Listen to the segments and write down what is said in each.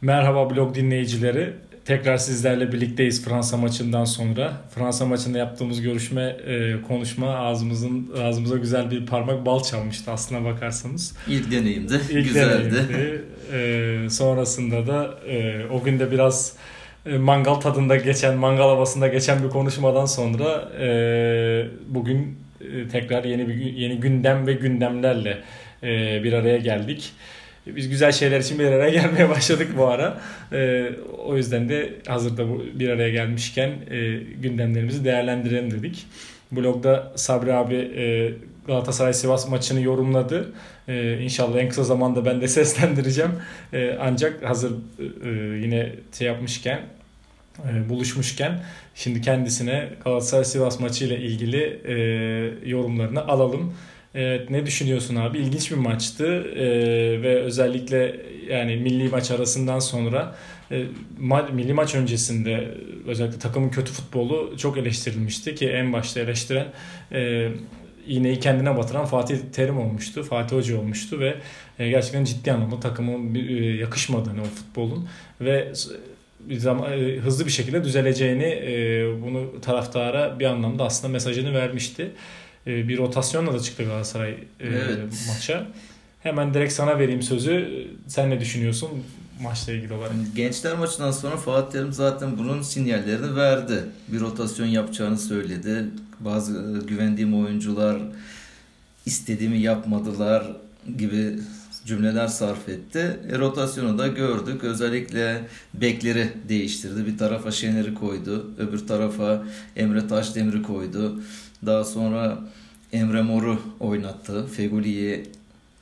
Merhaba blog dinleyicileri. Tekrar sizlerle birlikteyiz Fransa maçından sonra. Fransa maçında yaptığımız görüşme, e, konuşma ağzımızın ağzımıza güzel bir parmak bal çalmıştı aslına bakarsanız. İlk deneyimdi. İlk Güzeldi. deneyimdi. E, sonrasında da e, o gün de biraz e, mangal tadında geçen, mangal havasında geçen bir konuşmadan sonra e, bugün e, tekrar yeni bir yeni gündem ve gündemlerle bir araya geldik. Biz güzel şeyler için bir araya gelmeye başladık bu ara. Ee, o yüzden de hazırda bu bir araya gelmişken e, gündemlerimizi değerlendirelim dedik. Blogda Sabri abi e, Galatasaray Sivas maçını yorumladı. E, inşallah en kısa zamanda ben de seslendireceğim. E, ancak hazır e, yine şey yapmışken e, buluşmuşken şimdi kendisine Galatasaray Sivas maçı ile ilgili e, yorumlarını alalım. Evet, ne düşünüyorsun abi? İlginç bir maçtı ee, ve özellikle yani milli maç arasından sonra e, ma- milli maç öncesinde özellikle takımın kötü futbolu çok eleştirilmişti ki en başta eleştiren e, iğneyi kendine batıran Fatih Terim olmuştu. Fatih Hoca olmuştu ve e, gerçekten ciddi anlamda takımın e, yakışmadığını o futbolun ve bir zaman, e, hızlı bir şekilde düzeleceğini e, bunu taraftara bir anlamda aslında mesajını vermişti. E, bir rotasyonla da çıktı Galatasaray e, Evet. maça. Hemen direkt sana vereyim sözü. Sen ne düşünüyorsun maçla ilgili olarak? Gençler maçından sonra Fatih Terim zaten bunun sinyallerini verdi. Bir rotasyon yapacağını söyledi. Bazı e, güvendiğim oyuncular istediğimi yapmadılar gibi cümleler sarf etti. E, rotasyonu da gördük. Özellikle bekleri değiştirdi. Bir tarafa Şener'i koydu. Öbür tarafa Emre Taşdemir'i koydu. Daha sonra Emre Mor'u oynattı. Fegoli'yi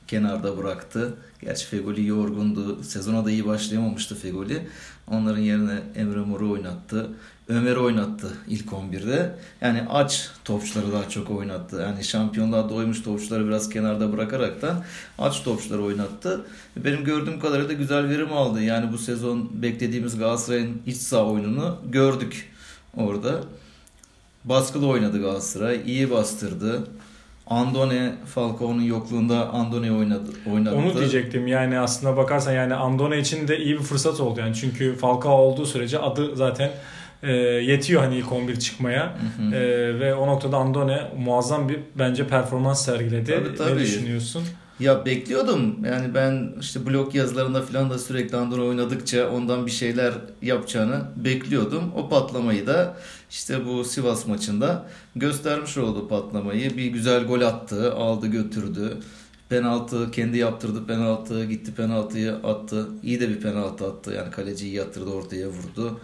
kenarda bıraktı. Gerçi Fegoli yorgundu. Sezona da iyi başlayamamıştı Fegoli. Onların yerine Emre Mor'u oynattı. Ömer oynattı ilk 11'de. Yani aç topçuları daha çok oynattı. Yani şampiyonluğa doymuş topçuları biraz kenarda bırakarak da aç topçuları oynattı. Benim gördüğüm kadarıyla da güzel verim aldı. Yani bu sezon beklediğimiz Galatasaray'ın iç saha oyununu gördük orada. Baskılı oynadı Galatasaray. iyi bastırdı. Andone Falcao'nun yokluğunda Andone oynadı. oynattı. Onu diyecektim yani aslına bakarsan yani Andone için de iyi bir fırsat oldu yani çünkü Falcao olduğu sürece adı zaten e, yetiyor hani ilk 11 çıkmaya Hı hı. E, ve o noktada Andone muazzam bir bence performans sergiledi. Tabii, tabii. Ne düşünüyorsun? Ya bekliyordum. Yani ben işte blog yazılarında falan da sürekli Andorra oynadıkça ondan bir şeyler yapacağını bekliyordum. O patlamayı da işte bu Sivas maçında göstermiş oldu patlamayı. Bir güzel gol attı, aldı götürdü. Penaltı kendi yaptırdı penaltı, gitti penaltıyı attı. İyi de bir penaltı attı. Yani kaleciyi yatırdı ortaya vurdu.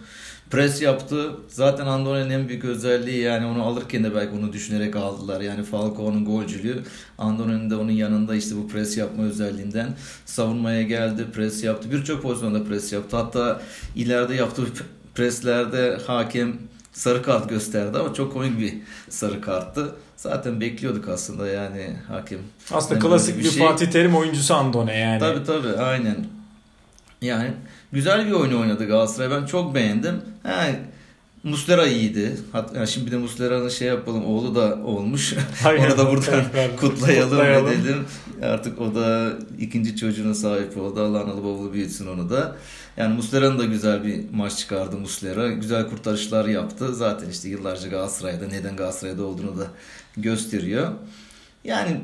Pres yaptı. Zaten Andorra'nın en büyük özelliği yani onu alırken de belki onu düşünerek aldılar. Yani Falcao'nun golcülüğü. Andorra'nın da onun yanında işte bu pres yapma özelliğinden savunmaya geldi. Pres yaptı. Birçok pozisyonda pres yaptı. Hatta ileride yaptığı preslerde hakem sarı kart gösterdi ama çok komik bir sarı karttı. Zaten bekliyorduk aslında yani hakem. Aslında Yani klasik bir, bir şey- Fatih Terim oyuncusu Andone yani. Tabii tabii aynen. Yani güzel bir oyun oynadı Galatasaray. Ben çok beğendim. Ha, Muslera iyiydi. Hatta yani şimdi bir de Muslera'nın şey yapalım. Oğlu da olmuş. Aynen. Onu da buradan kutlayalım, kutlayalım. edelim. Artık o da ikinci çocuğuna sahip oldu. Allah analı babalı büyütsün onu da. Yani Muslera'nın da güzel bir maç çıkardı Muslera. Güzel kurtarışlar yaptı. Zaten işte yıllarca Galatasaray'da neden Galatasaray'da olduğunu da gösteriyor. Yani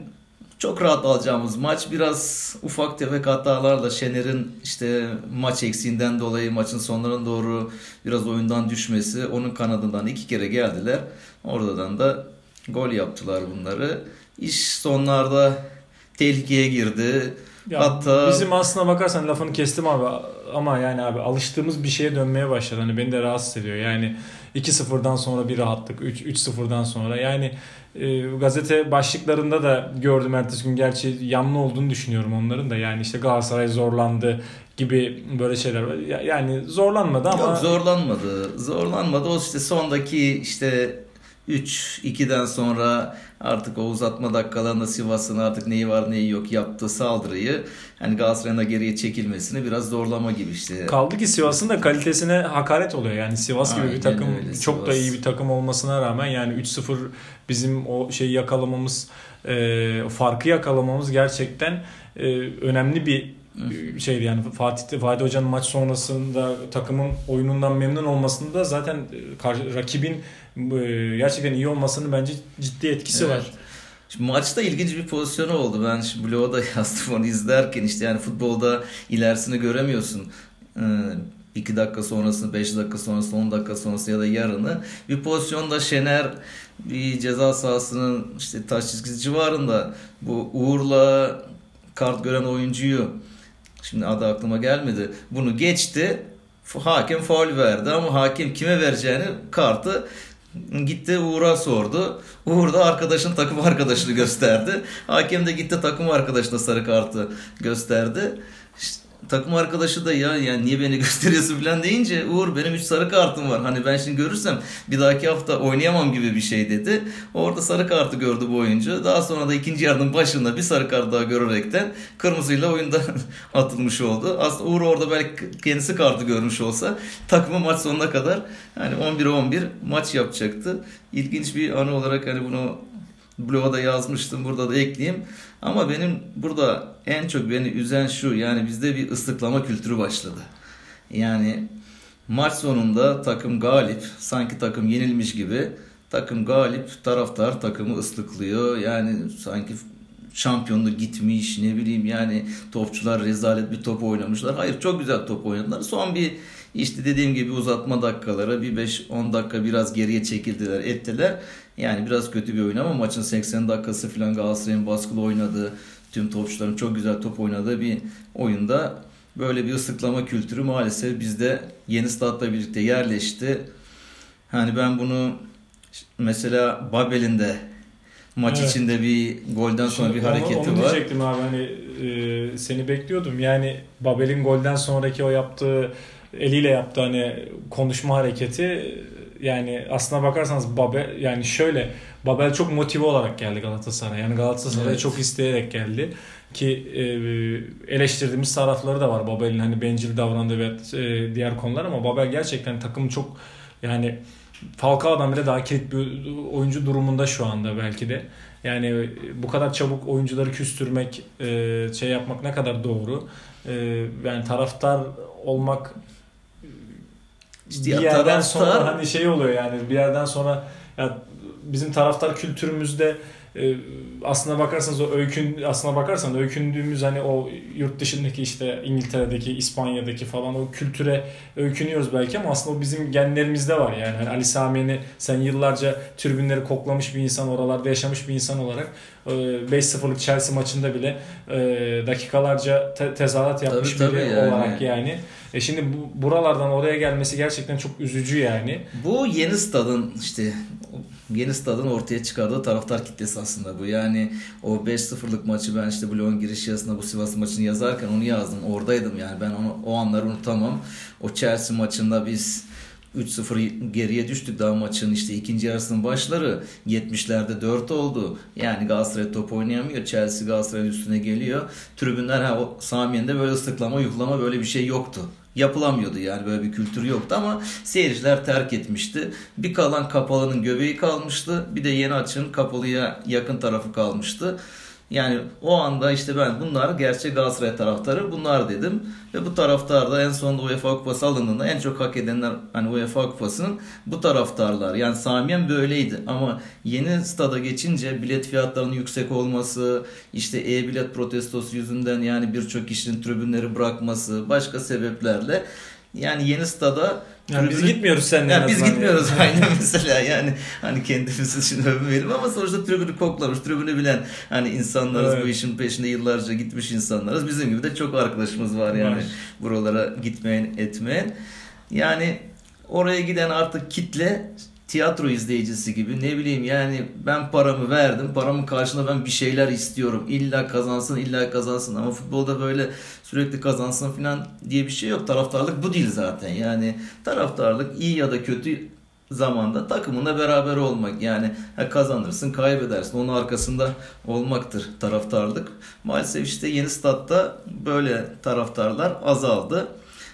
çok rahat alacağımız maç biraz ufak tefek hatalarla Şener'in işte maç eksiğinden dolayı maçın sonlarına doğru biraz oyundan düşmesi onun kanadından iki kere geldiler. Oradan da gol yaptılar bunları. İş sonlarda tehlikeye girdi. Ya Hatta bizim aslına bakarsan lafını kestim abi ama yani abi alıştığımız bir şeye dönmeye başladı. Hani beni de rahatsız ediyor. Yani 2-0'dan sonra bir rahatlık, 3 3-0'dan sonra yani e, gazete başlıklarında da gördüm ertesi gün gerçi yanlı olduğunu düşünüyorum onların da. Yani işte Galatasaray zorlandı gibi böyle şeyler var. Ya- Yani zorlanmadı ama Yok zorlanmadı. Zorlanmadı. O işte sondaki işte 3-2'den sonra artık o uzatma dakikalarında Sivas'ın artık neyi var neyi yok yaptığı saldırıyı hani Galatasaray'ın da geriye çekilmesini biraz zorlama gibi işte. Kaldı ki Sivas'ın da kalitesine hakaret oluyor. Yani Sivas gibi bir Aynen takım öyle, çok da Sivas. iyi bir takım olmasına rağmen yani 3-0 bizim o şeyi yakalamamız, e, farkı yakalamamız gerçekten e, önemli bir şeydi yani Fatih Fatih Hoca'nın maç sonrasında takımın oyunundan memnun olmasında zaten e, rakibin e, gerçekten iyi olmasının bence ciddi etkisi evet. var. Şimdi maçta ilginç bir pozisyonu oldu. Ben şimdi bloğa da yazdım onu izlerken işte yani futbolda ilerisini göremiyorsun. 2 ee, dakika sonrasını, 5 dakika sonrasını, 10 dakika sonrası ya da yarını. Bir pozisyonda Şener bir ceza sahasının işte taş çizgisi civarında bu Uğur'la kart gören oyuncuyu şimdi adı aklıma gelmedi. Bunu geçti. Hakem faul verdi ama hakem kime vereceğini kartı Gitti Uğur'a sordu. Uğur da arkadaşın takım arkadaşını gösterdi. Hakem de gitti takım arkadaşına sarı kartı gösterdi. Takım arkadaşı da ya yani niye beni gösteriyorsun falan deyince Uğur benim 3 sarı kartım var. Hani ben şimdi görürsem bir dahaki hafta oynayamam gibi bir şey dedi. Orada sarı kartı gördü bu oyuncu. Daha sonra da ikinci yarının başında bir sarı kart daha görerekten kırmızıyla oyunda atılmış oldu. Aslında Uğur orada belki kendisi kartı görmüş olsa takımı maç sonuna kadar hani 11-11 maç yapacaktı. İlginç bir anı olarak hani bunu bloğa da yazmıştım. Burada da ekleyeyim. Ama benim burada en çok beni üzen şu yani bizde bir ıslıklama kültürü başladı. Yani maç sonunda takım galip sanki takım yenilmiş gibi takım galip taraftar takımı ıslıklıyor. Yani sanki şampiyonluk gitmiş ne bileyim yani topçular rezalet bir top oynamışlar. Hayır çok güzel top oynadılar. Son bir işte dediğim gibi uzatma dakikalara bir 5-10 dakika biraz geriye çekildiler ettiler. Yani biraz kötü bir oyun ama maçın 80 dakikası falan Galatasaray'ın baskılı oynadığı, tüm topçuların çok güzel top oynadığı bir oyunda böyle bir ıslıklama kültürü maalesef bizde yeni statla birlikte yerleşti. Hani ben bunu mesela Babel'in de maç evet. içinde bir golden sonra Şimdi bir hareketi onu, onu var. Onu diyecektim abi hani e, seni bekliyordum. Yani Babel'in golden sonraki o yaptığı eliyle yaptığı hani konuşma hareketi yani aslına bakarsanız Babel yani şöyle Babel çok motive olarak geldi Galatasaray'a. Yani Galatasaray'a evet. çok isteyerek geldi ki e, eleştirdiğimiz tarafları da var Babel'in hani bencil davrandığı ve e, diğer konular ama Babel gerçekten takım çok yani Falcao'dan bile daha kilit bir oyuncu durumunda şu anda belki de. Yani bu kadar çabuk oyuncuları küstürmek, e, şey yapmak ne kadar doğru. E, yani taraftar olmak işte bir yerden taraftar... sonra hani şey oluyor yani bir yerden sonra ya bizim taraftar kültürümüzde e, aslına bakarsanız o öykün aslına bakarsan öykündüğümüz hani o yurt dışındaki işte İngiltere'deki İspanya'daki falan o kültüre öykünüyoruz belki ama aslında o bizim genlerimizde var yani hani Ali Sami'ni sen yıllarca tribünleri koklamış bir insan oralarda yaşamış bir insan olarak 5-0'lık e, Chelsea maçında bile e, dakikalarca te- tezahürat yapmış tabii, biri yani. olarak yani. E şimdi bu, buralardan oraya gelmesi gerçekten çok üzücü yani. Bu yeni stadın işte yeni stadın ortaya çıkardığı taraftar kitlesi aslında bu. Yani o 5-0'lık maçı ben işte bloğun giriş yazısında bu Sivas maçını yazarken onu yazdım. Oradaydım yani ben onu o anları unutamam. O Chelsea maçında biz 3-0 geriye düştük daha maçın işte ikinci yarısının başları 70'lerde 4 oldu. Yani Galatasaray top oynayamıyor. Chelsea Galatasaray'ın üstüne geliyor. Tribünler ha o Samiyen'de böyle ıslıklama yuklama böyle bir şey yoktu yapılamıyordu yani böyle bir kültür yoktu ama seyirciler terk etmişti. Bir kalan kapalının göbeği kalmıştı. Bir de yeni açın kapalıya yakın tarafı kalmıştı. Yani o anda işte ben bunlar gerçek Galatasaray taraftarı bunlar dedim. Ve bu taraftar da en sonunda UEFA Kupası alındığında en çok hak edenler hani UEFA Kupası'nın bu taraftarlar. Yani Samiyen böyleydi ama yeni stada geçince bilet fiyatlarının yüksek olması, işte e-bilet protestosu yüzünden yani birçok kişinin tribünleri bırakması, başka sebeplerle yani yeni stada yani biz gitmiyoruz seninle. Yani biz gitmiyoruz yani. aynen mesela yani hani kendimizi için övmeyelim ama sonuçta tribünü koklamış, tribünü bilen hani insanlarız evet. bu işin peşinde yıllarca gitmiş insanlarız. Bizim gibi de çok arkadaşımız var yani var. buralara gitmeyen etmeyen. Yani oraya giden artık kitle tiyatro izleyicisi gibi ne bileyim yani ben paramı verdim paramın karşılığında ben bir şeyler istiyorum. İlla kazansın illa kazansın. Ama futbolda böyle sürekli kazansın falan diye bir şey yok. Taraftarlık bu değil zaten. Yani taraftarlık iyi ya da kötü zamanda takımına beraber olmak. Yani kazanırsın kaybedersin. Onun arkasında olmaktır taraftarlık. Maalesef işte yeni statta böyle taraftarlar azaldı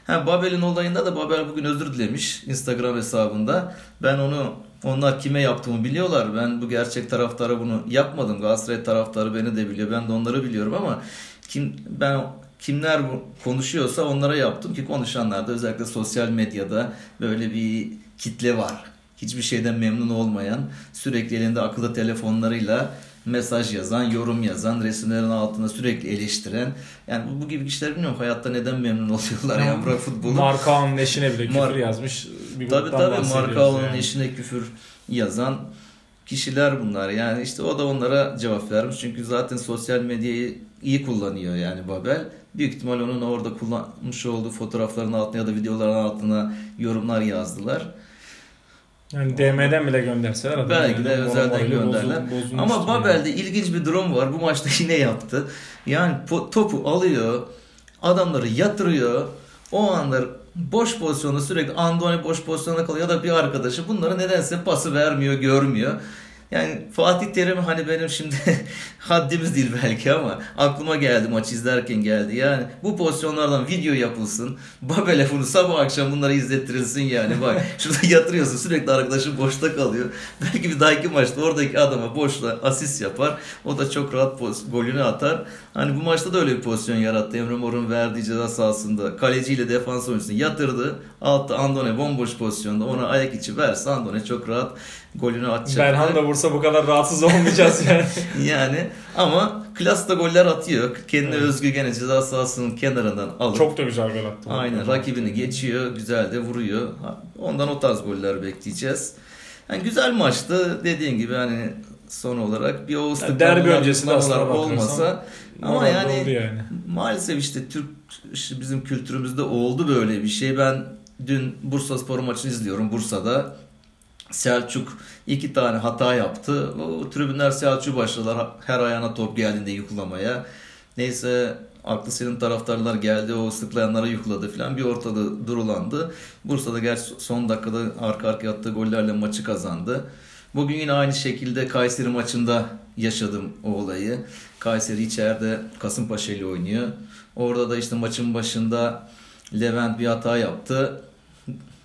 Ha, Babel'in olayında da Babel bugün özür dilemiş Instagram hesabında. Ben onu onlar kime yaptığımı biliyorlar. Ben bu gerçek taraftara bunu yapmadım. Galatasaray taraftarı beni de biliyor. Ben de onları biliyorum ama kim ben kimler konuşuyorsa onlara yaptım ki konuşanlarda özellikle sosyal medyada böyle bir kitle var. Hiçbir şeyden memnun olmayan, sürekli elinde akıllı telefonlarıyla mesaj yazan, yorum yazan, resimlerin altına sürekli eleştiren. Yani bu, bu gibi kişiler bilmiyorum hayatta neden memnun oluyorlar ya, yani bırak futbolu. Markao'nun eşine bile küfür Mar- yazmış. Bir tabii tabii Markao'nun yani. eşine küfür yazan kişiler bunlar. Yani işte o da onlara cevap vermiş. Çünkü zaten sosyal medyayı iyi kullanıyor yani Babel. Büyük ihtimal onun orada kullanmış olduğu fotoğrafların altına ya da videoların altına yorumlar yazdılar. Yani DM'den bile gönderseler. Belki de özelden gönderler. Ama Babel'de yani. ilginç bir durum var. Bu maçta yine yaptı. Yani topu alıyor, adamları yatırıyor. O anlar boş pozisyonda sürekli Andoni boş pozisyonda kalıyor ya da bir arkadaşı bunları nedense pası vermiyor, görmüyor. Yani Fatih Terim hani benim şimdi haddimiz değil belki ama aklıma geldi maç izlerken geldi. Yani bu pozisyonlardan video yapılsın. Babel'e bunu sabah akşam bunları izlettirilsin yani. Bak şurada yatırıyorsun sürekli arkadaşın boşta kalıyor. Belki bir dahaki maçta oradaki adama boşta asist yapar. O da çok rahat golünü atar. Hani bu maçta da öyle bir pozisyon yarattı. Emre Mor'un verdiği ceza sahasında kaleciyle defans oyuncusunu yatırdı. Altta Andone bomboş pozisyonda ona ayak içi verse Andone çok rahat golünü atacaktı. Berhan da vursa bu kadar rahatsız olmayacağız yani. yani ama klasta goller atıyor. Kendine evet. özgü gene ceza sahasının kenarından alıp. Çok da güzel gol attı. Aynen rakibini geçiyor. Güzel de vuruyor. Ondan o tarz goller bekleyeceğiz. Yani güzel maçtı. Dediğin gibi hani son olarak bir o yani derbi öncesi olmasa ama yani, yani maalesef işte Türk bizim kültürümüzde oldu böyle bir şey. Ben dün Bursa Spor maçını izliyorum Bursa'da. Selçuk iki tane hata yaptı. O tribünler Selçuk'u başladılar her ayağına top geldiğinde yıklamaya. Neyse aklı senin taraftarlar geldi o sıklayanlara yukladı falan bir ortada durulandı. Bursa'da gerçi son dakikada arka arkaya attığı gollerle maçı kazandı. Bugün yine aynı şekilde Kayseri maçında yaşadım o olayı. Kayseri içeride Kasımpaşa ile oynuyor. Orada da işte maçın başında Levent bir hata yaptı.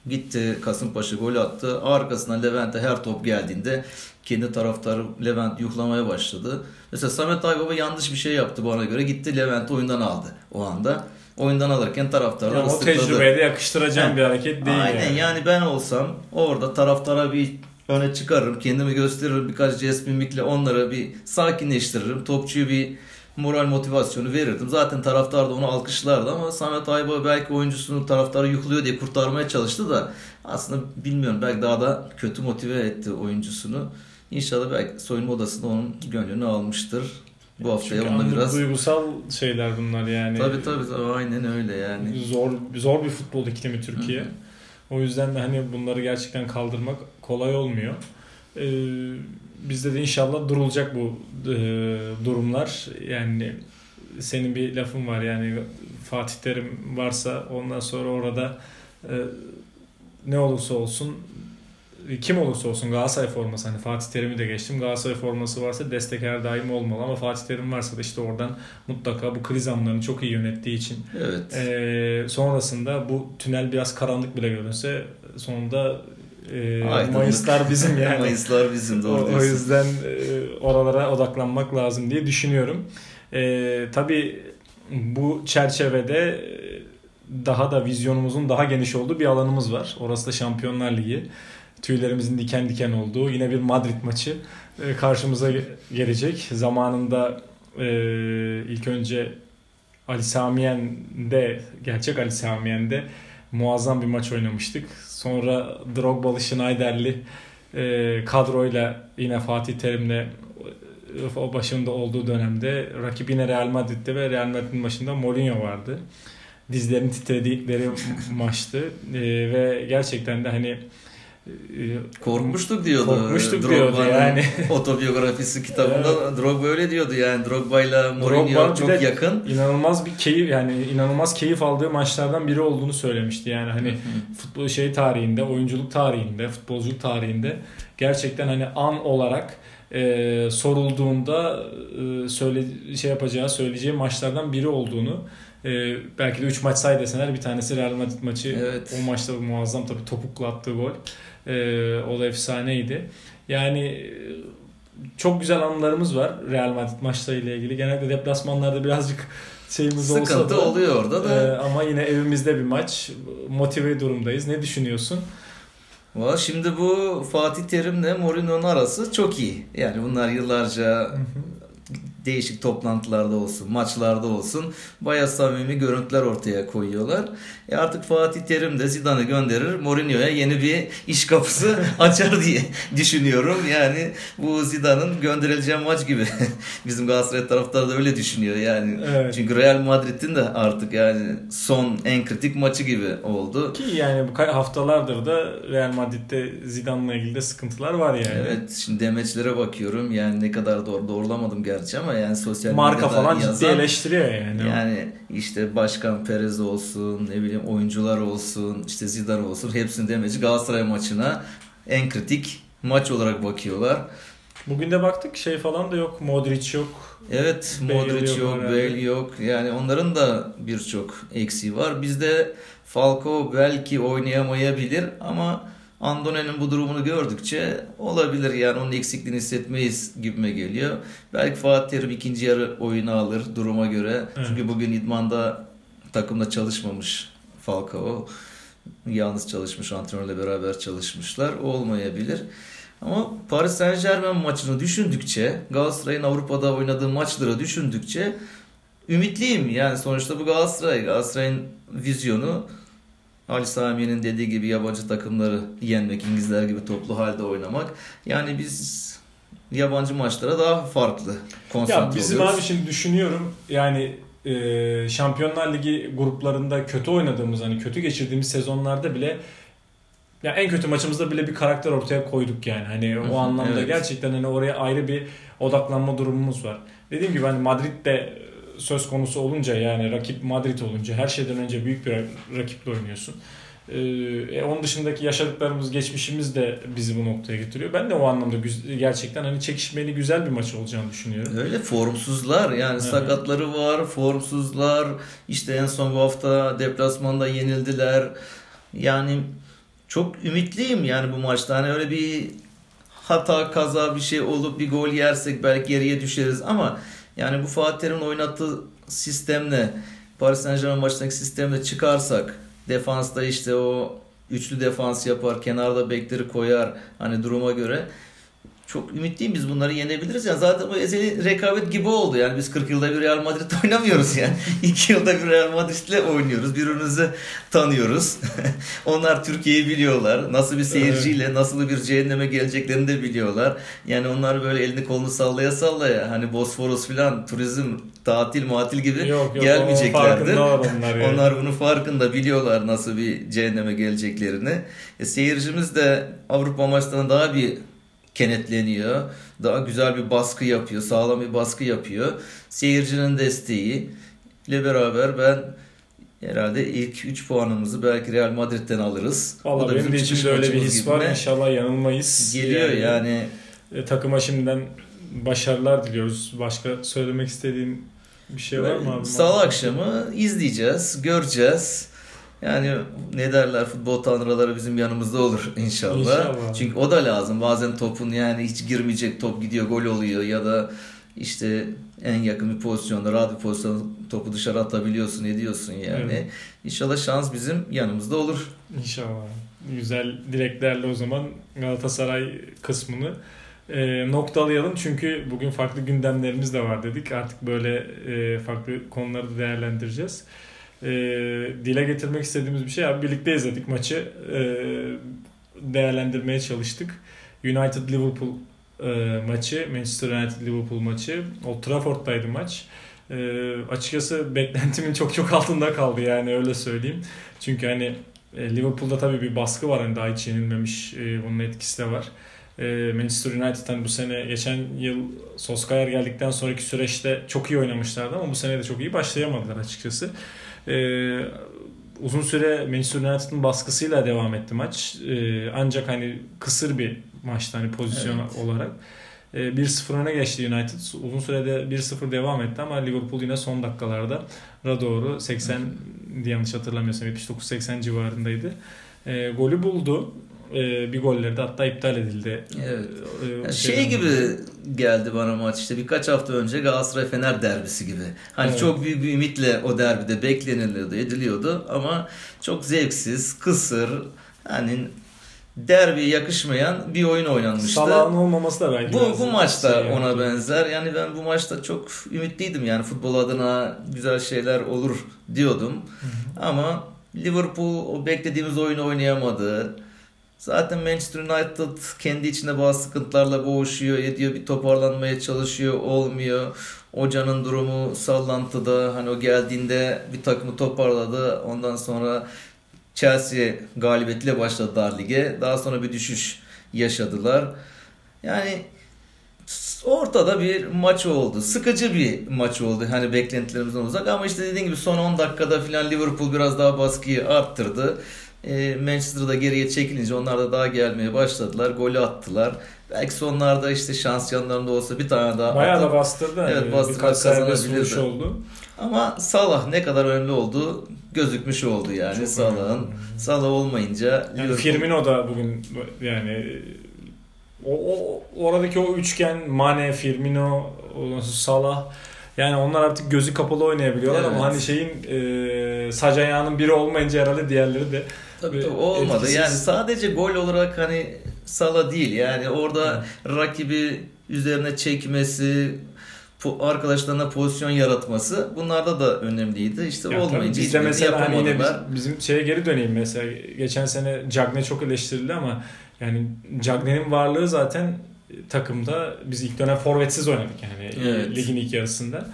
Gitti Kasımpaşa gol attı. Arkasından Levent'e her top geldiğinde kendi taraftarı Levent yuhlamaya başladı. Mesela Samet Aybaba yanlış bir şey yaptı bana göre. Gitti Levent'i oyundan aldı o anda. Oyundan alırken taraftarlar yani ıslıkladı. O tecrübeye de yakıştıracağım bir hareket değil. Aynen yani. yani ben olsam orada taraftara bir öne çıkarırım. Kendimi gösteririm. Birkaç jest mimikle onlara bir sakinleştiririm. Topçuyu bir moral motivasyonu verirdim. Zaten taraftar da onu alkışlardı ama Samet Ayba belki oyuncusunu taraftarı yıkılıyor diye kurtarmaya çalıştı da aslında bilmiyorum belki daha da kötü motive etti oyuncusunu. İnşallah belki soyunma odasında onun gönlünü almıştır. Bu haftaya onda biraz duygusal şeyler bunlar yani. Tabii tabii, tabii aynen öyle yani. Zor zor bir futbol iklimi Türkiye. Hı-hı. O yüzden de hani bunları gerçekten kaldırmak kolay olmuyor. Ee, bizde de inşallah durulacak bu e, durumlar. Yani senin bir lafın var yani Fatih Terim varsa ondan sonra orada e, ne olursa olsun kim olursa olsun Galatasaray forması hani Fatih Terim'i de geçtim Galatasaray forması varsa destek her daim olmalı ama Fatih Terim varsa da işte oradan mutlaka bu kriz anlarını çok iyi yönettiği için evet. e, sonrasında bu tünel biraz karanlık bile görünse sonunda e, Mayıslar bizim yani. Mayıslar bizim doğru o, o yüzden e, oralara odaklanmak lazım diye düşünüyorum. E, tabii bu çerçevede e, daha da vizyonumuzun daha geniş olduğu bir alanımız var. Orası da Şampiyonlar Ligi. Tüylerimizin diken diken olduğu yine bir Madrid maçı e, karşımıza gelecek. Zamanında e, ilk önce Ali Samiyen'de, gerçek Ali Samiyen'de muazzam bir maç oynamıştık. Sonra Drogba'lı Schneider'li e, kadroyla yine Fatih Terim'le e, o başında olduğu dönemde rakip yine Real Madrid'de ve Real Madrid'in başında Mourinho vardı. Dizlerin titredikleri maçtı e, ve gerçekten de hani korkmuştuk diyordu. Korkmuştuk Drogba'nın diyordu yani. otobiyografisi kitabında evet. Drogba öyle diyordu yani. Drogba ile Mourinho çok yakın. İnanılmaz bir keyif yani inanılmaz keyif aldığı maçlardan biri olduğunu söylemişti. Yani hani futbol şey tarihinde, oyunculuk tarihinde, futbolculuk tarihinde gerçekten hani an olarak e, sorulduğunda e, söyle şey yapacağı, söyleyeceği maçlardan biri olduğunu e, belki de 3 maç say deseler bir tanesi Real Madrid maçı. Evet. O maçta muazzam tabii topukla attığı gol. E, o da efsaneydi. Yani e, çok güzel anılarımız var Real Madrid maçlarıyla ilgili. Genelde deplasmanlarda birazcık şeyimiz Sıkıntı olsa da. oluyor orada da. E, ama yine evimizde bir maç. Motive durumdayız. Ne düşünüyorsun? Valla şimdi bu Fatih Terim'le Mourinho'nun arası çok iyi. Yani bunlar yıllarca değişik toplantılarda olsun, maçlarda olsun bayağı samimi görüntüler ortaya koyuyorlar. E artık Fatih Terim de Zidane'ı gönderir, Mourinho'ya yeni bir iş kapısı açar diye düşünüyorum. Yani bu Zidane'ın gönderileceği maç gibi. Bizim Galatasaray taraftarı da öyle düşünüyor yani. Evet. Çünkü Real Madrid'in de artık yani son en kritik maçı gibi oldu. Ki yani bu haftalardır da Real Madrid'de Zidane'la ilgili de sıkıntılar var yani. Evet şimdi demeçlere bakıyorum yani ne kadar doğru doğrulamadım gerçi ama yani sosyal Marka falan ciddi yazan- eleştiriyor yani. Yani işte Başkan Perez olsun, ne bileyim oyuncular olsun, işte Zidane olsun hepsinin demeci Galatasaray maçına en kritik maç olarak bakıyorlar. Bugün de baktık şey falan da yok. Modric yok. Evet Bale Modric yok yok, herhalde. Bale yok. Yani onların da birçok eksiği var. Bizde Falcao belki oynayamayabilir ama Andone'nin bu durumunu gördükçe olabilir yani onun eksikliğini hissetmeyiz gibime geliyor. Belki Fatih Terim ikinci yarı oyunu alır duruma göre. Evet. Çünkü bugün idmanda takımda çalışmamış Falcao. Yalnız çalışmış, antrenörle beraber çalışmışlar. Olmayabilir. Ama Paris Saint Germain maçını düşündükçe, Galatasaray'ın Avrupa'da oynadığı maçları düşündükçe ümitliyim. Yani sonuçta bu Galatasaray. Galatasaray'ın vizyonu Ali Sami'nin dediği gibi yabancı takımları yenmek, İngilizler gibi toplu halde oynamak. Yani biz yabancı maçlara daha farklı konsantre Ya bizim oluyoruz. abi şimdi düşünüyorum yani e, Şampiyonlar Ligi gruplarında kötü oynadığımız hani kötü geçirdiğimiz sezonlarda bile ya en kötü maçımızda bile bir karakter ortaya koyduk yani. Hani o anlamda evet. gerçekten hani oraya ayrı bir odaklanma durumumuz var. Dediğim gibi hani Madrid'de söz konusu olunca yani rakip Madrid olunca her şeyden önce büyük bir rakiple oynuyorsun. Ee, e, onun dışındaki yaşadıklarımız, geçmişimiz de bizi bu noktaya getiriyor. Ben de o anlamda gerçekten hani çekişmeli güzel bir maç olacağını düşünüyorum. Öyle formsuzlar yani Evet. sakatları var, formsuzlar. İşte en son bu hafta deplasmanda yenildiler. Yani çok ümitliyim yani bu maçta. Hani öyle bir hata, kaza bir şey olup bir gol yersek belki geriye düşeriz ama yani bu Fatih Terim'in oynattığı sistemle Paris Saint Germain maçındaki sistemle çıkarsak defansta işte o üçlü defans yapar, kenarda bekleri koyar hani duruma göre çok ümitliyim biz bunları yenebiliriz. Yani zaten bu ezeli rekabet gibi oldu. Yani biz 40 yılda bir Real Madrid oynamıyoruz yani. 2 yılda bir Real Madrid'le oynuyoruz. Birbirimizi tanıyoruz. onlar Türkiye'yi biliyorlar. Nasıl bir seyirciyle nasıl bir cehenneme geleceklerini de biliyorlar. Yani onlar böyle elini kolunu sallaya sallaya hani Bosforos filan turizm tatil matil gibi Yok yok gelmeyeceklerdir. onlar yani. Onlar bunun farkında biliyorlar nasıl bir cehenneme geleceklerini. E, seyircimiz de Avrupa maçlarına daha bir kenetleniyor. Daha güzel bir baskı yapıyor. Sağlam bir baskı yapıyor. Seyircinin desteği ile beraber ben herhalde ilk 3 puanımızı belki Real Madrid'den alırız. Valla da benim de içimde öyle bir his var. İnşallah yanılmayız. Geliyor yani. e, takıma şimdiden başarılar diliyoruz. Başka söylemek istediğin bir şey var mı abi? Salı akşamı izleyeceğiz, göreceğiz. Yani ne derler futbol tanrıları bizim yanımızda olur inşallah. İnşallah. Çünkü o da lazım. Bazen topun yani hiç girmeyecek top gidiyor gol oluyor ya da işte en yakın bir pozisyonda rahat bir pozisyonda topu dışarı atabiliyorsun ediyorsun yani. Evet. İnşallah şans bizim yanımızda olur. İnşallah. Güzel dileklerle o zaman Galatasaray kısmını e, noktalayalım. Çünkü bugün farklı gündemlerimiz de var dedik. Artık böyle e, farklı konuları da değerlendireceğiz. E, dile getirmek istediğimiz bir şey. Abi birlikte izledik maçı. E, değerlendirmeye çalıştık. United Liverpool e, maçı, Manchester United Liverpool maçı. Old Trafford'daydı maç. E, açıkçası beklentimin çok çok altında kaldı yani öyle söyleyeyim. Çünkü hani e, Liverpool'da tabii bir baskı var hani daha hiç yenilmemiş e, bunun etkisi de var. E, Manchester United hani bu sene geçen yıl Solskjaer geldikten sonraki süreçte çok iyi oynamışlardı ama bu sene de çok iyi başlayamadılar açıkçası. E, uzun süre Manchester United'ın baskısıyla devam etti maç. E, ancak hani kısır bir maçtı hani pozisyon Evet. olarak. E, 1-0 öne geçti United. Uzun sürede 1-0 devam etti ama Liverpool yine son dakikalarda ra doğru 80 yanlış hatırlamıyorsam 79-80 civarındaydı. E, golü buldu. E, bir golleri de hatta iptal edildi. Evet. E, yani şey gibi geldi bana maç işte birkaç hafta önce Galatasaray Fener derbisi gibi. Hani evet. çok büyük bir ümitle o derbide bekleniliyordu, ediliyordu ama çok zevksiz, kısır, hani derbi yakışmayan bir oyun oynanmıştı. Salah'ın olmaması da belki. Bu, bu maçta şey ona benzer. Yani ben bu maçta çok ümitliydim. Yani futbol adına güzel şeyler olur diyordum. Hı hı. Ama Liverpool o beklediğimiz oyunu oynayamadı. Zaten Manchester United kendi içinde bazı sıkıntılarla boğuşuyor, ediyor, bir toparlanmaya çalışıyor, olmuyor. Hocanın durumu sallantıda. Hani o geldiğinde bir takımı toparladı. Ondan sonra Chelsea galibiyetiyle başladılar lige. Daha sonra bir düşüş yaşadılar. Yani ortada bir maç oldu. Sıkıcı bir maç oldu. Hani beklentilerimizden uzak ama işte dediğim gibi son 10 dakikada filan Liverpool biraz daha baskıyı arttırdı. E, Manchester'da geriye çekilince onlar da daha gelmeye başladılar. Golü attılar. Belki sonlarda işte şans yanlarında olsa bir tane daha Bayağı atıp, da bastırdı. Evet bastırmak kazanabilirdi. oldu. Ama Salah ne kadar önemli oldu gözükmüş oldu yani Salah'ın. Salah olmayınca yani Firmino da bugün yani o, o oradaki o üçgen Mane, Firmino, Salah yani onlar artık gözü kapalı oynayabiliyorlar evet. ama hani şeyin e, sac ayağının biri olmayınca herhalde diğerleri de Tabii tabii olmadı. Etkisiz. Yani sadece gol olarak hani Sala değil. Yani orada evet. rakibi üzerine çekmesi, arkadaşlarına pozisyon yaratması bunlarda da önemliydi. İşte ya olmayınca bizde mesela hani yine biz, bizim şeye geri döneyim mesela geçen sene Cagne çok eleştirildi ama yani Cagne'nin varlığı zaten takımda biz ilk dönem forvetsiz oynadık yani evet. ligin ilk yarısında.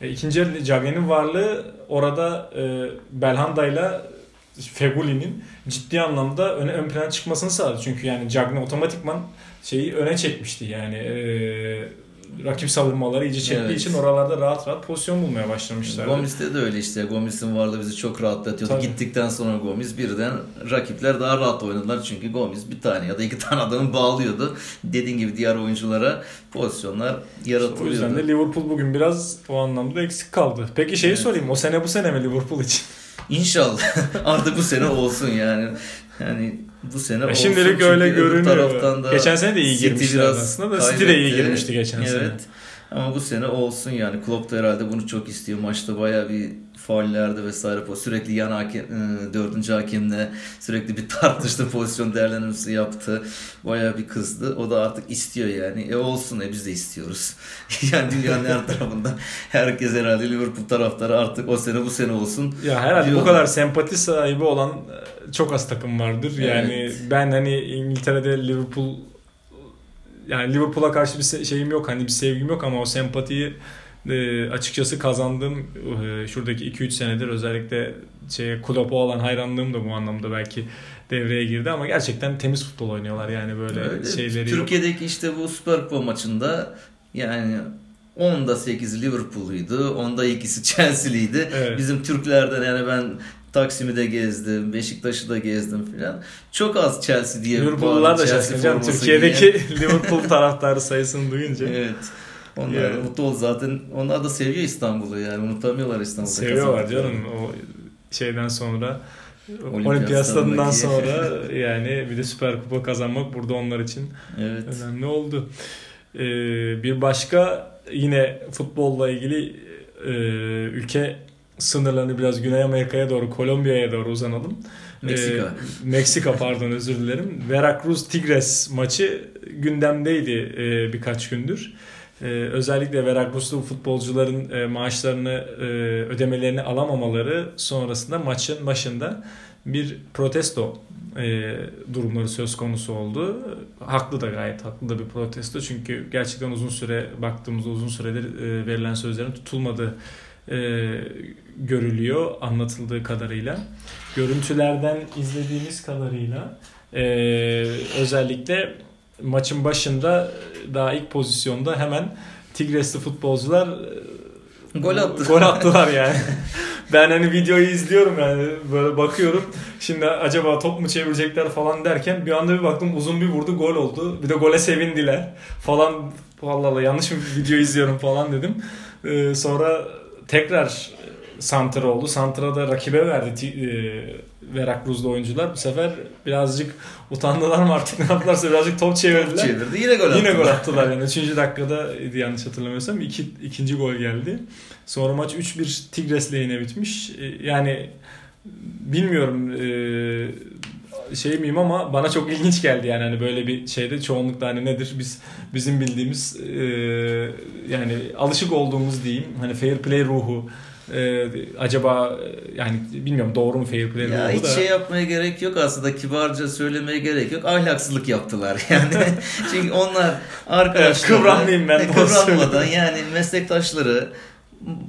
E, ikinci yarı Cagne'nin varlığı orada e, Belhanda'yla Feguli'nin ciddi anlamda öne ön plana çıkmasını sağladı. Çünkü yani Cagne otomatikman şeyi öne çekmişti yani. E, rakip savunmaları iyice çektiği evet. için oralarda rahat rahat pozisyon bulmaya başlamışlar. Gomis'te de öyle işte. Gomis'in varlığı bizi çok rahatlatıyordu. Tabii. Gittikten sonra Gomis birden rakipler daha rahat oynadılar. Çünkü Gomis bir tane ya da iki tane adamı bağlıyordu. Dediğin gibi diğer oyunculara pozisyonlar yaratılıyordu. İşte o yüzden de Liverpool bugün biraz o anlamda eksik kaldı. Peki şeyi evet. sorayım. O sene bu sene mi Liverpool için? İnşallah. Artık bu sene olsun yani. Yani bu sene olsun. Şimdilik öyle görünüyor. Da geçen sene de iyi girmişti aslında da City de iyi girmişti geçen evet. sene. Ama bu sene olsun yani. Klopp da herhalde bunu çok istiyor. Maçta baya bir faullerde vesaire sürekli yan hakem, e, dördüncü hakemle sürekli bir tartıştı pozisyon değerlendirmesi yaptı. Baya bir kızdı. O da artık istiyor yani. E olsun e biz de istiyoruz. yani dünyanın her tarafında herkes herhalde Liverpool taraftarı artık o sene bu sene olsun. Ya herhalde diyorlar. bu kadar sempati sahibi olan e, çok az takım vardır. Yani evet. ben hani İngiltere'de Liverpool yani Liverpool'a karşı bir şeyim yok hani bir sevgim yok ama o sempatiyi e, açıkçası kazandığım e, şuradaki 2-3 senedir özellikle şey Klopp'a olan hayranlığım da bu anlamda belki devreye girdi ama gerçekten temiz futbol oynuyorlar yani böyle Öyle. şeyleri Türkiye'deki yok. işte bu Süper Kupa maçında yani 10'da 8'i Liverpool'uydu. 10'da ikisi Chelsea'liydi. Evet. Bizim Türklerden yani ben Taksim'i de gezdim, Beşiktaş'ı da gezdim filan. Çok az Chelsea diye Liverpool'lar da şaşıracağım. Türkiye'deki Liverpool taraftarı sayısını duyunca. Evet. Onlar yani. mutlu oldu zaten. Onlar da seviyor İstanbul'u yani. Unutamıyorlar İstanbul'u. Seviyorlar canım. O şeyden sonra Olimpiyat stadından sonra yani bir de Süper Kupa kazanmak burada onlar için evet. önemli oldu. Ee, bir başka yine futbolla ilgili e, ülke sınırlarını biraz Güney Amerika'ya doğru, Kolombiya'ya doğru uzanalım. Meksika. Ee, Meksika pardon özür dilerim. Veracruz Tigres maçı gündemdeydi e, birkaç gündür. Ee, özellikle Veracruzlu futbolcuların e, maaşlarını e, ödemelerini alamamaları sonrasında maçın başında bir protesto e, durumları söz konusu oldu. Haklı da gayet haklı da bir protesto çünkü gerçekten uzun süre baktığımızda uzun süredir e, verilen sözlerin tutulmadığı e, görülüyor anlatıldığı kadarıyla. Görüntülerden izlediğimiz kadarıyla e, özellikle maçın başında daha ilk pozisyonda hemen Tigresli futbolcular e, gol attı. Gol attılar yani. ben hani videoyu izliyorum yani böyle bakıyorum. Şimdi acaba top mu çevirecekler falan derken bir anda bir baktım uzun bir vurdu gol oldu. Bir de gole sevindiler falan. Vallahi yanlış bir video izliyorum falan dedim. Ee, sonra tekrar santra oldu. Santra da rakibe verdi e, Veracruz'da oyuncular. Bu sefer birazcık utandılar mı artık ne yaptılarsa birazcık top çevirdiler. Top çevirdi. Yine gol attılar. Yine gol attılar yani. Üçüncü dakikada yanlış hatırlamıyorsam iki, ikinci gol geldi. Sonra maç 3-1 Tigres lehine bitmiş. E, yani bilmiyorum e, şey miyim ama bana çok ilginç geldi yani hani böyle bir şeyde çoğunlukla hani nedir biz bizim bildiğimiz e, yani alışık olduğumuz diyeyim hani fair play ruhu ee, acaba yani bilmiyorum doğru mu fair play ya ruhu hiç da. şey yapmaya gerek yok aslında kibarca söylemeye gerek yok. Ahlaksızlık yaptılar yani. Çünkü onlar arkadaşlar kıvranmayayım ben kıvranmadan yani meslektaşları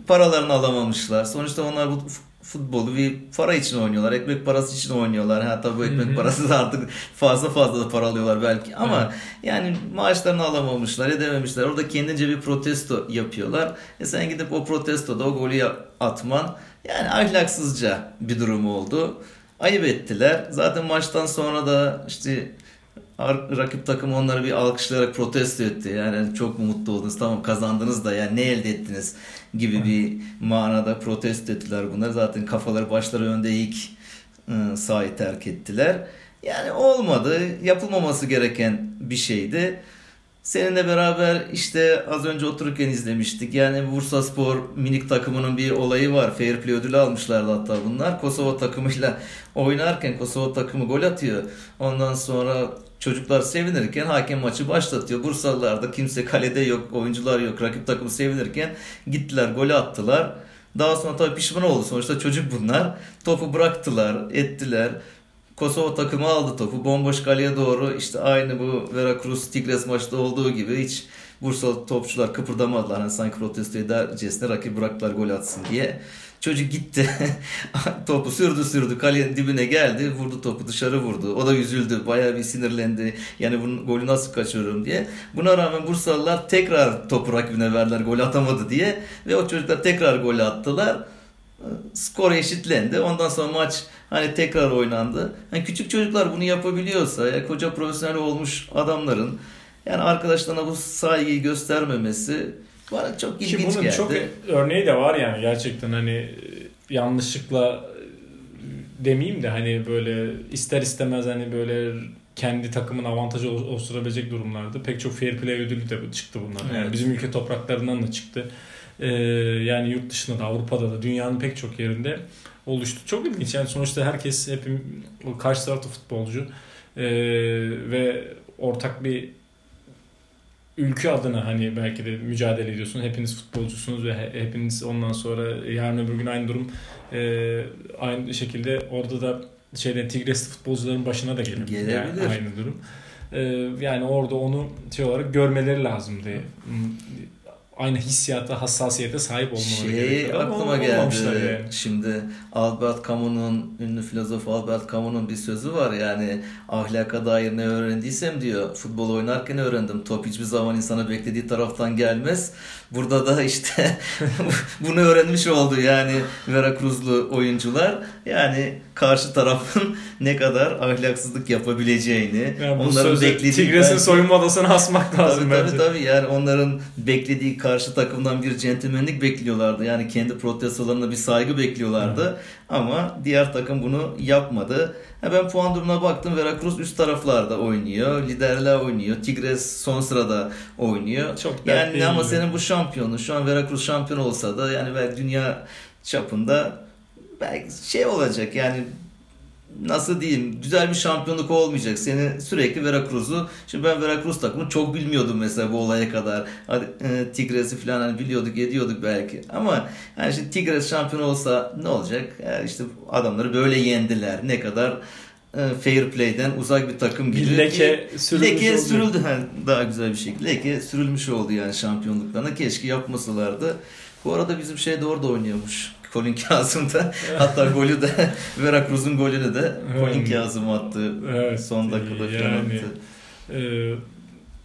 paralarını alamamışlar. Sonuçta onlar bu futbolu bir para için oynuyorlar. Ekmek parası için oynuyorlar. Hatta bu ekmek parası da artık fazla fazla da para alıyorlar belki. Ama yani maaşlarını alamamışlar, edememişler. Orada kendince bir protesto yapıyorlar. E sen gidip o protestoda o golü atman yani ahlaksızca bir durum oldu. Ayıp ettiler. Zaten maçtan sonra da işte rakip takım onları bir alkışlayarak protesto etti. Yani çok mutlu oldunuz tamam kazandınız da yani ne elde ettiniz gibi bir manada protesto ettiler bunlar. Zaten kafaları başları önde ilk ıı, sahayı terk ettiler. Yani olmadı. Yapılmaması gereken bir şeydi. Seninle beraber işte az önce otururken izlemiştik. Yani Bursa Spor minik takımının bir olayı var. Fair play ödülü almışlardı hatta bunlar. Kosova takımıyla oynarken Kosova takımı gol atıyor. Ondan sonra çocuklar sevinirken hakem maçı başlatıyor. Bursalılar kimse kalede yok, oyuncular yok. Rakip takımı sevinirken gittiler golü attılar. Daha sonra tabii pişman oldu. Sonuçta çocuk bunlar. Topu bıraktılar, ettiler. Kosova takımı aldı topu. Bomboş kaleye doğru işte aynı bu Veracruz Tigres maçta olduğu gibi hiç Bursa topçular kıpırdamadılar. Hani sanki protesto edercesine rakip bıraktılar gol atsın diye. Çocuk gitti. topu sürdü sürdü. Kalenin dibine geldi. Vurdu topu dışarı vurdu. O da üzüldü. Bayağı bir sinirlendi. Yani bunun golü nasıl kaçırıyorum diye. Buna rağmen Bursalılar tekrar topu rakibine verdiler. Gol atamadı diye. Ve o çocuklar tekrar gol attılar skor eşitlendi. Ondan sonra maç hani tekrar oynandı. Yani küçük çocuklar bunu yapabiliyorsa ya koca profesyonel olmuş adamların yani arkadaşlarına bu saygıyı göstermemesi bana çok ilginç Ki bunun geldi. çok örneği de var yani gerçekten hani yanlışlıkla demeyeyim de hani böyle ister istemez hani böyle kendi takımın avantajı oluşturabilecek durumlarda pek çok fair play ödülü de çıktı bunlar. Evet. Yani bizim ülke topraklarından da çıktı. Ee, yani yurt dışında da Avrupa'da da dünyanın pek çok yerinde oluştu. Çok ilginç yani sonuçta herkes hepim karşı tarafta futbolcu ee, ve ortak bir ülke adına hani belki de mücadele ediyorsun. Hepiniz futbolcusunuz ve hepiniz ondan sonra yarın öbür gün aynı durum e, aynı şekilde orada da şeyde Tigres'li futbolcuların başına da gelir. Gelebilir. Yani aynı durum. E, yani orada onu şey olarak görmeleri lazımdı aynı hissiyata, hassasiyete sahip olmaları şey, gerekiyor. aklıma geldi. Yani. Şimdi Albert Camus'un, ünlü filozof Albert Camus'un bir sözü var yani ahlaka dair ne öğrendiysem diyor futbol oynarken öğrendim. Top hiçbir zaman insana beklediği taraftan gelmez. Burada da işte bunu öğrenmiş oldu yani Veracruzlu oyuncular. Yani karşı tarafın ne kadar ahlaksızlık yapabileceğini, yani onların beklediği Tigres'in belki... soyunma odasına asmak lazım tabii, bence. Tabii tabii yani onların beklediği karşı takımdan bir centilmenlik bekliyorlardı. Yani kendi protestolarına bir saygı bekliyorlardı. Hı. Ama diğer takım bunu yapmadı. Ha ben puan durumuna baktım. Veracruz üst taraflarda oynuyor. Liderler oynuyor. Tigres son sırada oynuyor. Çok yani ama senin bu şampiyonun şu an Veracruz şampiyon olsa da yani belki dünya çapında belki şey olacak yani nasıl diyeyim güzel bir şampiyonluk olmayacak. Seni sürekli Veracruz'u şimdi ben Veracruz takımını çok bilmiyordum mesela bu olaya kadar. Hadi e, Tigres'i falan hani biliyorduk ediyorduk belki. Ama yani şimdi Tigres şampiyon olsa ne olacak? Yani işte adamları böyle yendiler. Ne kadar e, fair play'den uzak bir takım gibi. Bir leke sürülmüş Leke oldu. sürüldü yani daha güzel bir şekilde. Leke sürülmüş oldu yani şampiyonluklarına. Keşke yapmasalardı. Bu arada bizim şey de orada oynuyormuş. Colin Kazım da hatta golü de Veracruz'un golünü de Colin Kazım attı. Evet, son dakikada yani, attı. E,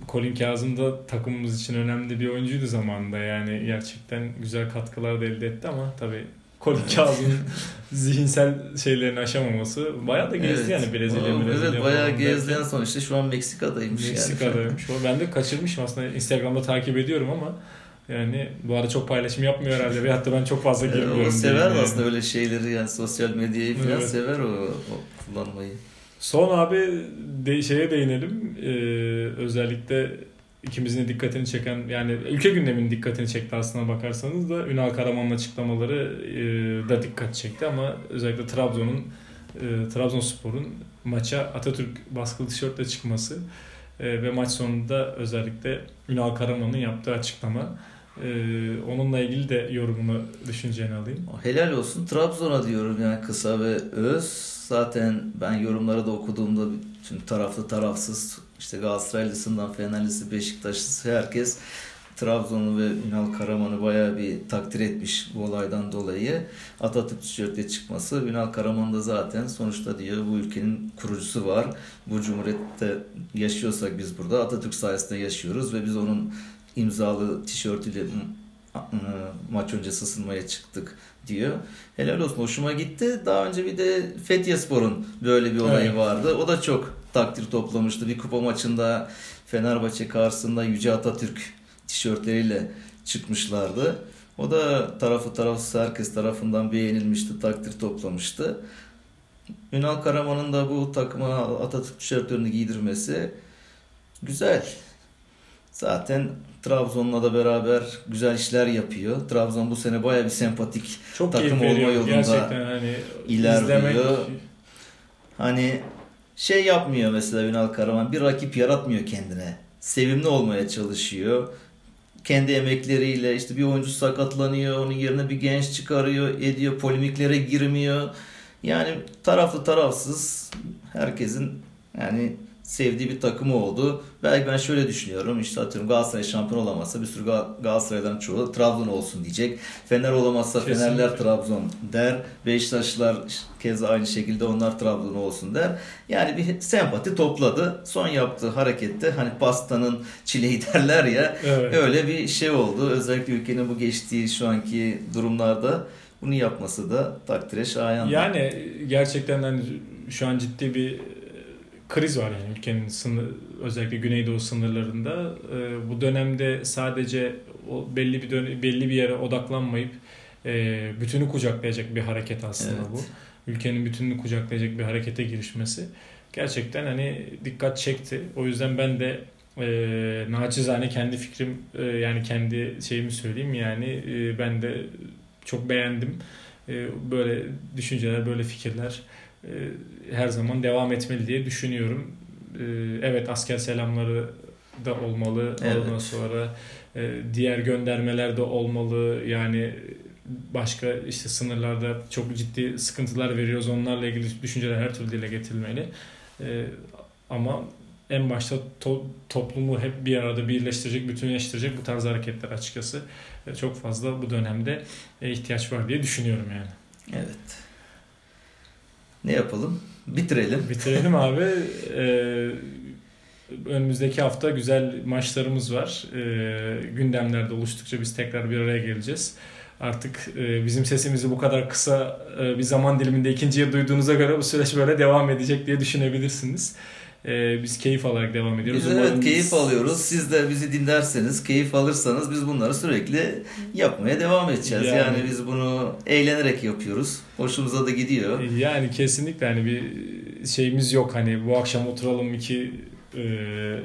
Colin Kazım da takımımız için önemli bir oyuncuydu zamanında. Yani gerçekten güzel katkılar da elde etti ama tabii Colin Kazım'ın zihinsel şeylerini aşamaması bayağı da gezdi evet. yani Brezilya, o, Brezilya. Evet bayağı gezdiğin son işte şu an Meksika'daymış. Meksika'daymış. Yani. Ben de kaçırmışım aslında Instagram'da takip ediyorum ama Yani bu arada çok paylaşım yapmıyor herhalde. Ve hatta ben çok fazla girmiyorum. o sever yani. aslında öyle şeyleri yani sosyal medyayı falan Evet. sever o, o kullanmayı. Son abi de, şeye değinelim. Ee, özellikle ikimizin de dikkatini çeken yani ülke gündeminin dikkatini çekti aslına bakarsanız da Ünal Karaman'ın açıklamaları e, da dikkat çekti ama özellikle Trabzon'un e, Trabzonspor'un maça Atatürk baskılı tişörtle çıkması e, ve maç sonunda özellikle Ünal Karaman'ın yaptığı açıklama e, onunla ilgili de yorumunu düşünceni alayım. Helal olsun Trabzon'a diyorum yani kısa ve öz. Zaten ben yorumları da okuduğumda bütün taraflı tarafsız işte Galatasaraylısından Fenerlisi Beşiktaşlısı herkes Trabzon'u ve Ünal Karaman'ı bayağı bir takdir etmiş bu olaydan dolayı. Atatürk tişörtle çıkması. Ünal Karaman da zaten sonuçta diyor bu ülkenin kurucusu var. Bu cumhuriyette yaşıyorsak biz burada Atatürk sayesinde yaşıyoruz ve biz onun imzalı tişörtüyle maç öncesi ısınmaya çıktık diyor. Helal olsun hoşuma gitti. Daha önce bir de Fethiye Spor'un böyle bir olayı Evet. vardı. O da çok takdir toplamıştı. Bir kupa maçında Fenerbahçe karşısında Yüce Atatürk tişörtleriyle çıkmışlardı. O da tarafı tarafsız herkes tarafından beğenilmişti, takdir toplamıştı. Ünal Karaman'ın da bu takıma Atatürk tişörtlerini giydirmesi güzel. Zaten Trabzon'la da beraber güzel işler yapıyor. Trabzon bu sene baya bir sempatik Çok Takım olma veriyor. yolunda Gerçekten hani ilerliyor. izlemek Hani şey yapmıyor mesela Ünal Karaman bir rakip yaratmıyor kendine. Sevimli olmaya çalışıyor. Kendi emekleriyle işte bir oyuncu sakatlanıyor, onun yerine bir genç çıkarıyor, ediyor, polemiklere girmiyor. Yani taraflı tarafsız herkesin yani sevdiği bir takımı oldu. Belki ben şöyle düşünüyorum. işte atıyorum Galatasaray şampiyon olamazsa bir sürü Gal- Galatasaray'dan çoğu Trabzon olsun diyecek. Fener olamazsa Kesinlikle. Fenerler Trabzon der. Beşiktaşlılar keza aynı şekilde onlar Trabzon olsun der. Yani bir sempati topladı. Son yaptığı harekette hani pastanın çileği derler ya Evet. öyle bir şey oldu. Özellikle ülkenin bu geçtiği şu anki durumlarda bunu yapması da takdire şayan. Yani gerçekten hani şu an ciddi bir kriz var yani ülkenin sınır özellikle Güneydoğu sınırlarında. E, bu dönemde sadece o belli bir dön- belli bir yere odaklanmayıp e, bütünü kucaklayacak bir hareket aslında Evet. bu. Ülkenin bütününü kucaklayacak bir harekete girişmesi gerçekten hani dikkat çekti. O yüzden ben de e, naçizane kendi fikrim e, yani kendi şeyimi söyleyeyim yani e, ben de çok beğendim. E, böyle düşünceler, böyle fikirler e, her zaman devam etmeli diye düşünüyorum. E, evet asker selamları da olmalı. Evet. Ondan sonra diğer göndermeler de olmalı. Yani başka işte sınırlarda çok ciddi sıkıntılar veriyoruz. Onlarla ilgili düşünceler her türlü dile getirilmeli. Ama en başta to- toplumu hep bir arada birleştirecek, bütünleştirecek bu tarz hareketler açıkçası e, çok fazla bu dönemde e, ihtiyaç var diye düşünüyorum yani. Evet. Ne yapalım? Bitirelim. Bitirelim abi. Ee, önümüzdeki hafta güzel maçlarımız var. Ee, gündemlerde oluştukça biz tekrar bir araya geleceğiz. Artık e, bizim sesimizi bu kadar kısa bir zaman diliminde ikinciye duyduğunuza göre bu süreç böyle devam edecek diye düşünebilirsiniz. Ee, biz keyif alarak devam ediyoruz. Biz evet keyif alıyoruz. Siz de bizi dinlerseniz, keyif alırsanız biz bunları sürekli yapmaya devam edeceğiz. Yani, Yani- biz bunu eğlenerek yapıyoruz. Hoşumuza da gidiyor. Yani kesinlikle hani bir şeyimiz yok hani bu akşam oturalım iki e,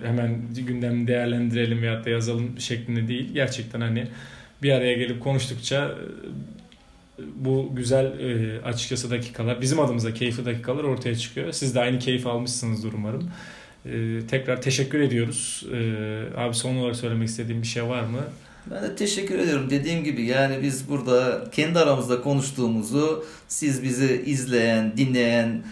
hemen gündemi değerlendirelim veyahut da yazalım şeklinde değil. Gerçekten hani bir araya gelip konuştukça e, bu güzel e, açıkçası dakikalar bizim adımıza keyifli dakikalar ortaya çıkıyor. Siz de aynı keyif almışsınızdır umarım. E, tekrar teşekkür ediyoruz. E, abi son olarak söylemek istediğim bir şey var mı? Ben de teşekkür ediyorum. Dediğim gibi yani biz burada kendi aramızda konuştuğumuzu siz bizi izleyen, dinleyen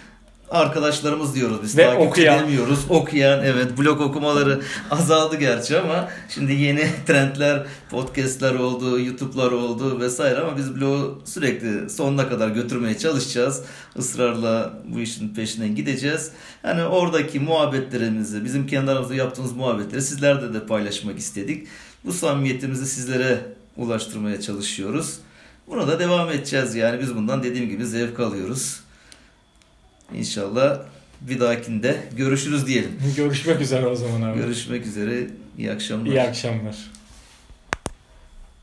arkadaşlarımız diyoruz biz. Ve Takipçi okuyan. demiyoruz. Okuyan evet blog okumaları azaldı gerçi ama şimdi yeni trendler, podcastler oldu, YouTube'lar oldu vesaire ama biz blogu sürekli sonuna kadar götürmeye çalışacağız. Israrla bu işin peşinden gideceğiz. Hani oradaki muhabbetlerimizi, bizim kendi aramızda yaptığımız muhabbetleri sizlerle de paylaşmak istedik. Bu samimiyetimizi sizlere ulaştırmaya çalışıyoruz. Buna da devam edeceğiz yani biz bundan dediğim gibi zevk alıyoruz. İnşallah bir dahakinde görüşürüz diyelim. Görüşmek üzere o zaman abi. Görüşmek üzere. İyi akşamlar. İyi akşamlar.